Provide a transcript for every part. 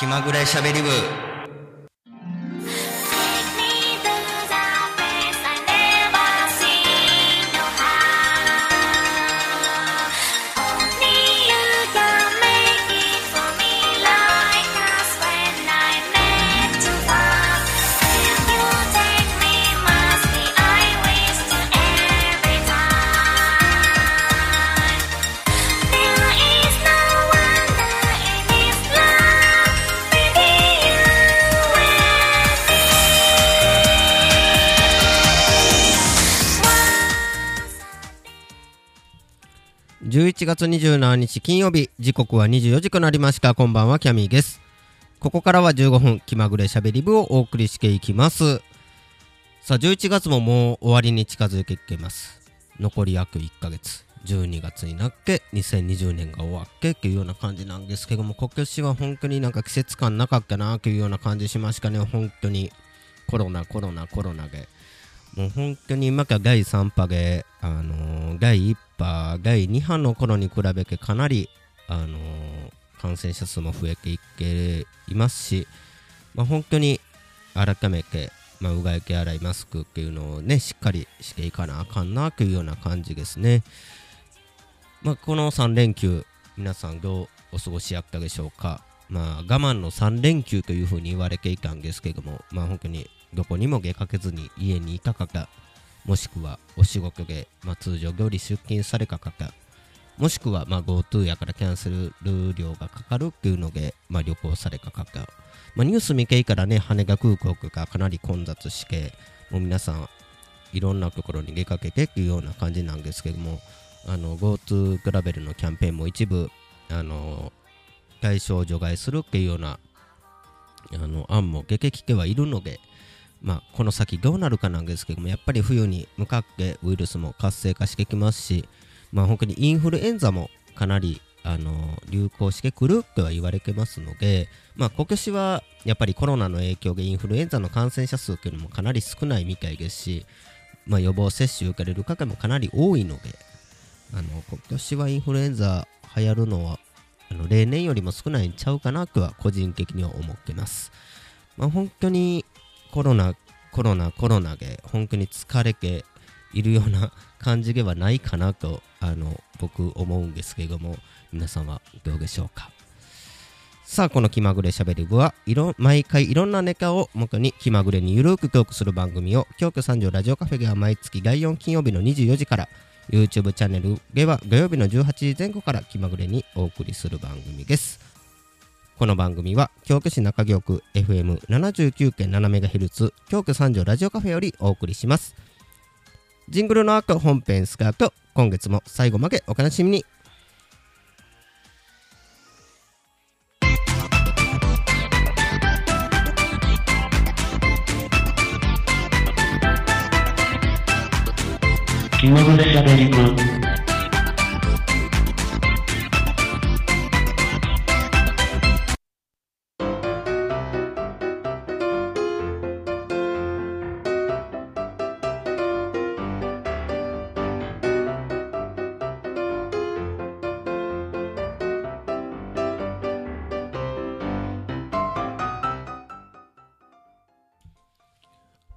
気まぐれしゃべり部。11月27日金曜日時刻は24時となりました。こんばんはキャミーです。ここからは15分気まぐれしゃべり部をお送りしていきます。さあ11月ももう終わりに近づいてきています。残り約1ヶ月。12月になって2020年が終わってっていうような感じなんですけども今年は本当になんか季節感なかったなというような感じしましたね。本当に。コロナコロナコロナで。もう本当に今から第3波で、あのー第1波、第2波の頃に比べてかなり、あのー感染者数も増えていっていますし、まあ、本当に改めて、まあ、うがい手洗いマスクっていうのをね、しっかりしていかなあかんなというような感じですね。まあ、この3連休、皆さんどうお過ごしやったでしょうか。まあ、我慢の3連休というふうに言われていたんですけども、まあ、本当にどこにも出かけずに家にいた方、もしくはお仕事で、まあ、通常通り出勤された方、もしくは、まあ、GoTo やからキャンセル料がかかるっていうので、まあ、旅行された。方、まあ、ニュース見ていいからね、羽田空港がかなり混雑して、もう皆さん、いろんなところに出かけてっていうような感じなんですけども、あの GoTo トラベルのキャンペーンも一部、あの対象除外するっていうようなあの案も出てきてはいるので、まあ、この先どうなるかなんですけども、やっぱり冬に向かってウイルスも活性化してきますし、まあ、本当にインフルエンザもかなりあの流行してくるとは言われてますので、まあ、今年はやっぱりコロナの影響でインフルエンザの感染者数というのもかなり少ないみたいですし、まあ、予防接種受けれる方もかなり多いので、あの今年はインフルエンザ流行るのはあの例年よりも少ないんちゃうかなとは個人的には思ってます。まあ、本当にコロナ、コロナ、コロナで本当に疲れているような感じではないかなとあの僕思うんですけれども皆さんはどうでしょうか。さあこの気まぐれしゃべり部はいろ毎回いろんなネタを元に気まぐれにゆるくトークする番組を京都三条ラジオカフェでは毎月第4金曜日の24時から YouTube チャンネルでは土曜日の18時前後から気まぐれにお送りする番組です。この番組は京都市中京区 FM79.7MHz 京都三条ラジオカフェよりお送りします。ジングルの後本編スカート今月も最後までお楽しみに。気まぐれしゃべり部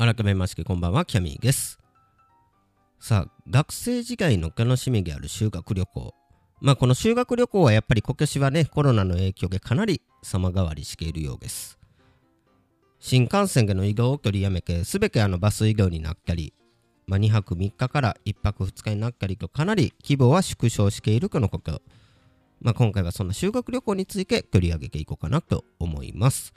改めましてこんばんはキャミーです。さあ学生時代の楽しみである修学旅行。まあこの修学旅行はやっぱり今年はねコロナの影響でかなり様変わりしているようです。新幹線での移動を取りやめて全てあのバス移動になったり、まあ、2泊3日から1泊2日になったりとかなり規模は縮小しているとのこと。まあ、今回はそんな修学旅行について取り上げていこうかなと思います。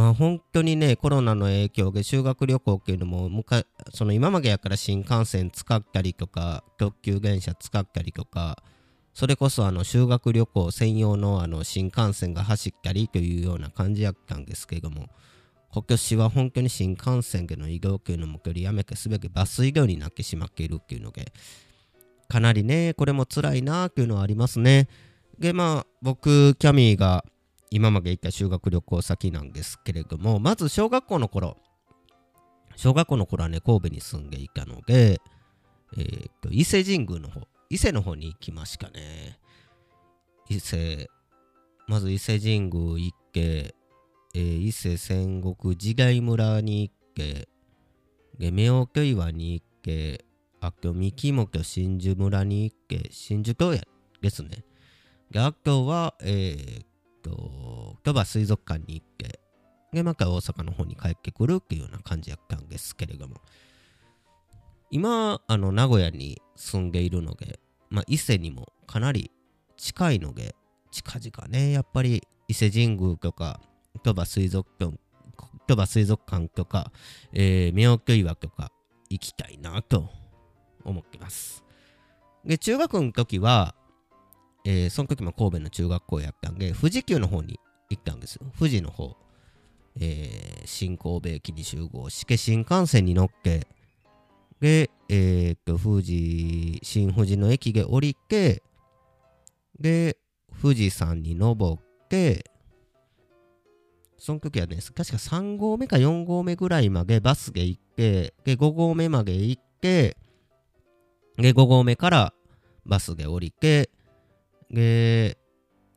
まあ本当にね、コロナの影響で修学旅行っていうのも、その今までやから新幹線使ったりとか、特急電車使ったりとか、それこそあの修学旅行専用のあの新幹線が走ったりというような感じやったんですけれども、今年は本当に新幹線での移動っていうのも取りやめて全てバス移動になってしまっているっていうので、かなりね、これも辛いなっていうのはありますね。で、まあ僕、キャミーが今まで行った修学旅行先なんですけれどもまず小学校の頃小学校の頃はね神戸に住んでいたので、えーと伊勢神宮の方伊勢の方に行きましたね。伊勢まず伊勢神宮一軒、えー伊勢戦国時代村に一軒で妙居岩に一軒あと三木本真珠村に一軒真珠京屋ですね。であとはえー、っと鳥羽水族館に一軒でまた大阪の方に帰ってくるっていうような感じやったんですけれども。今あの名古屋に住んでいるので、まあ、伊勢にもかなり近いので近々ねやっぱり伊勢神宮とか鳥羽水族館鳥羽水族館とか、えー、妙居岩とか行きたいなと思ってます。で中学の時は、えーその時も神戸の中学校やったんで富士急の方に行ったんですよ。富士の方えー新神戸駅に集合して新幹線に乗っけで、えーっと富士新富士の駅で降りてで富士山に登ってその時はね確か3合目か4合目ぐらいまでバスで行ってで5合目まで行ってで5合目からバスで降りてで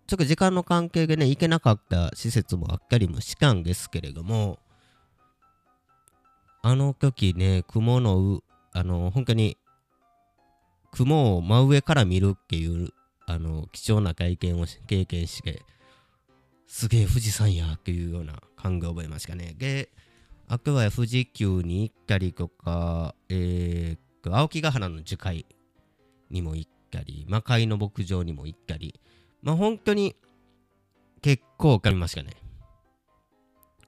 ちょっと時間の関係でね行けなかった施設もあったりもしたんですけれどもあの時ね雲のあの本当に雲を真上から見るっていうあの貴重な体験を経験してすげえ富士山やっていうような感が覚えましたね。であとは富士急に行ったりとかえー青木ヶ原の樹海にも行ったり魔界の牧場にも行ったりまあ本当に結構かみましたね。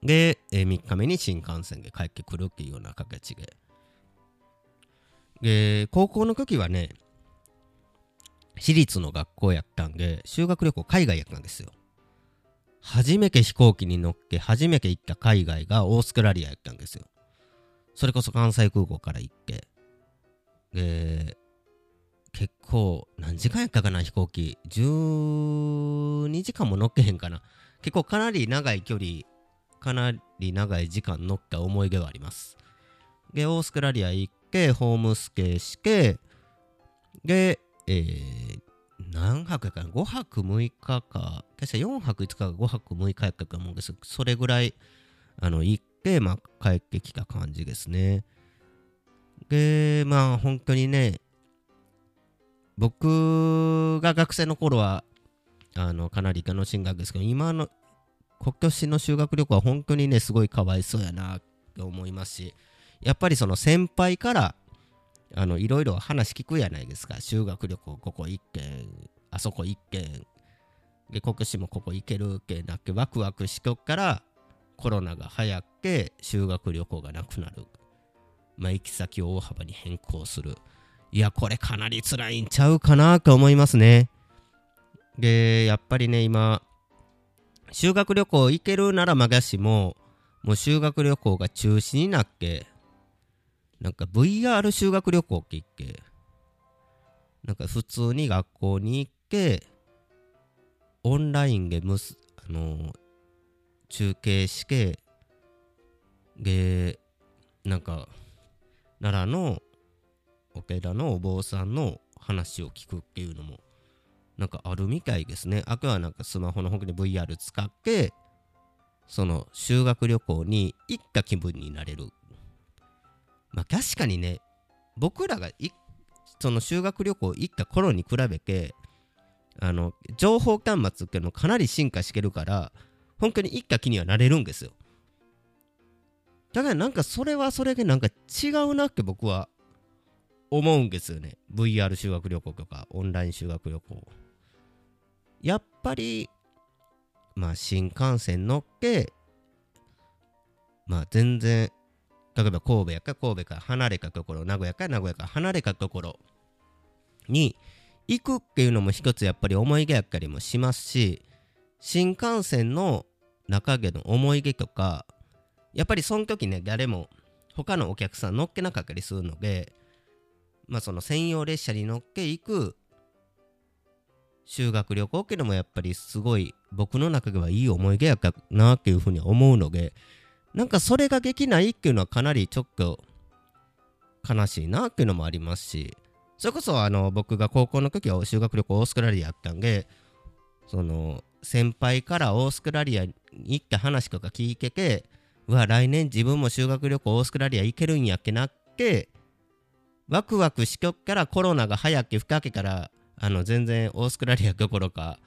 で、え3日目に新幹線で帰ってくるっていうような形で。で高校の時はね私立の学校やったんで修学旅行海外やったんですよ。初めて飛行機に乗って初めて行った海外がオーストラリアやったんですよ。それこそ関西空港から行って。で結構何時間やったかな飛行機。12時間も乗っけへんかな。結構かなり長い距離かなり長い時間乗った思い出はあります。でオーストラリア行ってホームステイしてでえー、何泊やかな？5泊6日か。確か4泊5日か5泊6日やったと思うんです。それぐらいあの行って、まあ、帰ってきた感じですね。でまあ本当にね僕が学生の頃はあのかなり楽しんだんですけど今の今年の修学旅行は本当にねすごいかわいそうやなって思いますしやっぱりその先輩からあのいろいろ話聞くやないですか。修学旅行ここ一軒あそこ一軒で国試もここ行けるけなってワクワクしとっからコロナが流行って修学旅行がなくなる。まあ行き先を大幅に変更する。いやこれかなり辛いんちゃうかなと思いますね。でやっぱりね今修学旅行行けるならまだしももう修学旅行が中止になってなんか VR 修学旅行って言ってなんか普通に学校に行ってオンラインでむすあの中継してでなんか奈良のお寺のお坊さんの話を聞くっていうのもなんかあるみたいですね。あとはなんかスマホの方で VR 使ってその修学旅行に行った気分になれる。まあ確かにね僕らがいその修学旅行行った頃に比べてあの情報端末っていうのかなり進化してるから本当に行った気にはなれるんですよ。だからなんかそれはそれでなんか違うなって僕は思うんですよね。VR 修学旅行とかオンライン修学旅行。やっぱりまあ新幹線乗ってまあ全然例えば神戸やか神戸から離れたところ名古屋か名古屋から離れたところに行くっていうのも一つやっぱり思い出やったりもしますし新幹線の中での思い出とかやっぱりその時ね誰も他のお客さん乗っけなかったりするのでまあその専用列車に乗っけ行く修学旅行っていうのもやっぱりすごい僕の中ではいい思い出やったなっていうふうに思うのでなんかそれができないっていうのはかなりちょっと悲しいなっていうのもありますしそれこそあの僕が高校の時は修学旅行オーストラリアやったんでその先輩からオーストラリアに行った話とか聞いてけうわ来年自分も修学旅行オーストラリア行けるんやっけなっけワクワクしきょっからコロナが早け深けからあの全然オーストラリアどころか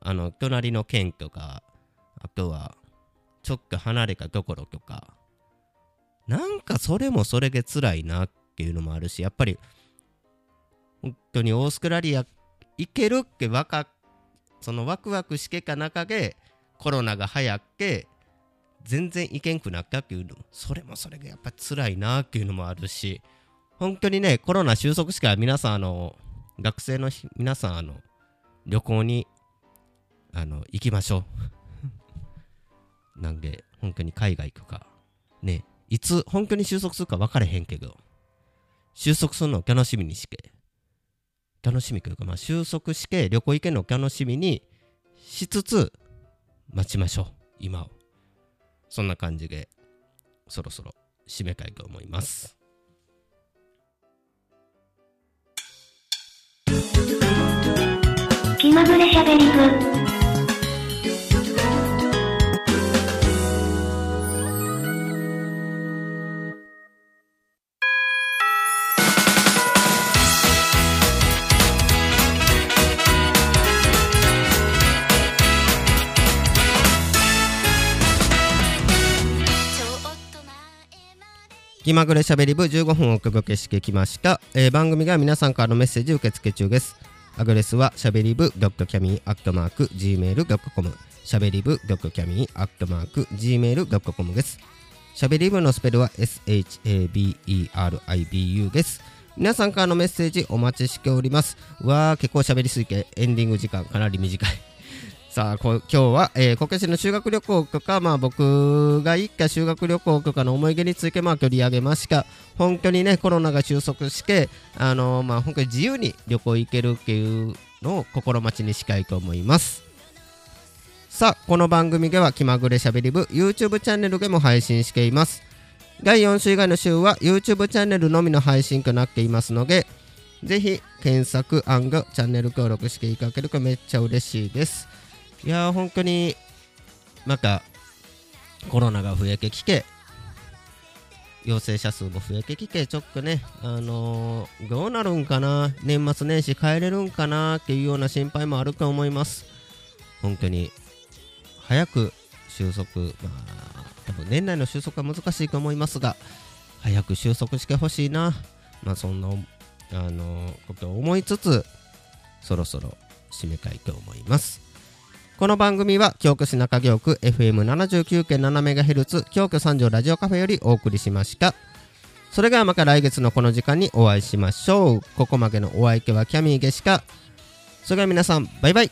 あの隣の県とかあとはちょっと離れたところとか。なんかそれもそれで辛いなっていうのもあるしやっぱり本当にオーストラリア行けるってわかそのワクワクしけか中でコロナが早っけ全然行けんくなったっていうのもそれもそれがやっぱ辛いなっていうのもあるし。本当にねコロナ収束しか皆さんあの学生の皆さんあの旅行にあの行きましょう。なんで本当に海外とか。ね。いつ本当に収束するか分かれへんけど。収束するのを楽しみにして。楽しみというか、まあ、収束して旅行行けるのを楽しみにしつつ待ちましょう。今を。そんな感じでそろそろ締めたいと思います。まぐれしゃべり部。気まぐれしゃべり部15分お届けしてきました、えー番組が皆さんからのメッセージ受付中です。アドレスはしゃべり部 .cami.gmail.com しゃべり部 .cami.gmail.com です。しゃべりぶのスペルは SHABERIBU です。皆さんからのメッセージお待ちしております。わー結構しゃべりすぎてエンディング時間かなり短い。さあこ今日は、えー、国慶市の修学旅行とか、まあ、僕が行った修学旅行とかの思い出について、まあ、取り上げました本当にねコロナが収束してあのーまあ本当に自由に旅行行けるっていうのを心待ちにしたいと思います。さあこの番組では気まぐれしゃべり部 YouTube チャンネルでも配信しています。第4週以外の週は YouTube チャンネルのみの配信となっていますのでぜひ検索チャンネル登録していただけるとめっちゃ嬉しいです。いや本当にまたコロナが増えてきて陽性者数も増えてきてちょっとねあのーどうなるんかな年末年始帰れるんかなっていうような心配もあると思います。本当に早く収束まあ多分年内の収束は難しいと思いますが早く収束してほしいな。まあそんなあのーことを思いつつそろそろ締めたいと思います。この番組は京都市中京区 FM79.7MHz 京都三条ラジオカフェよりお送りしました。それではまた来月のこの時間にお会いしましょう。ここまでのお相手はキャミーゲシカ。それでは皆さんバイバイ。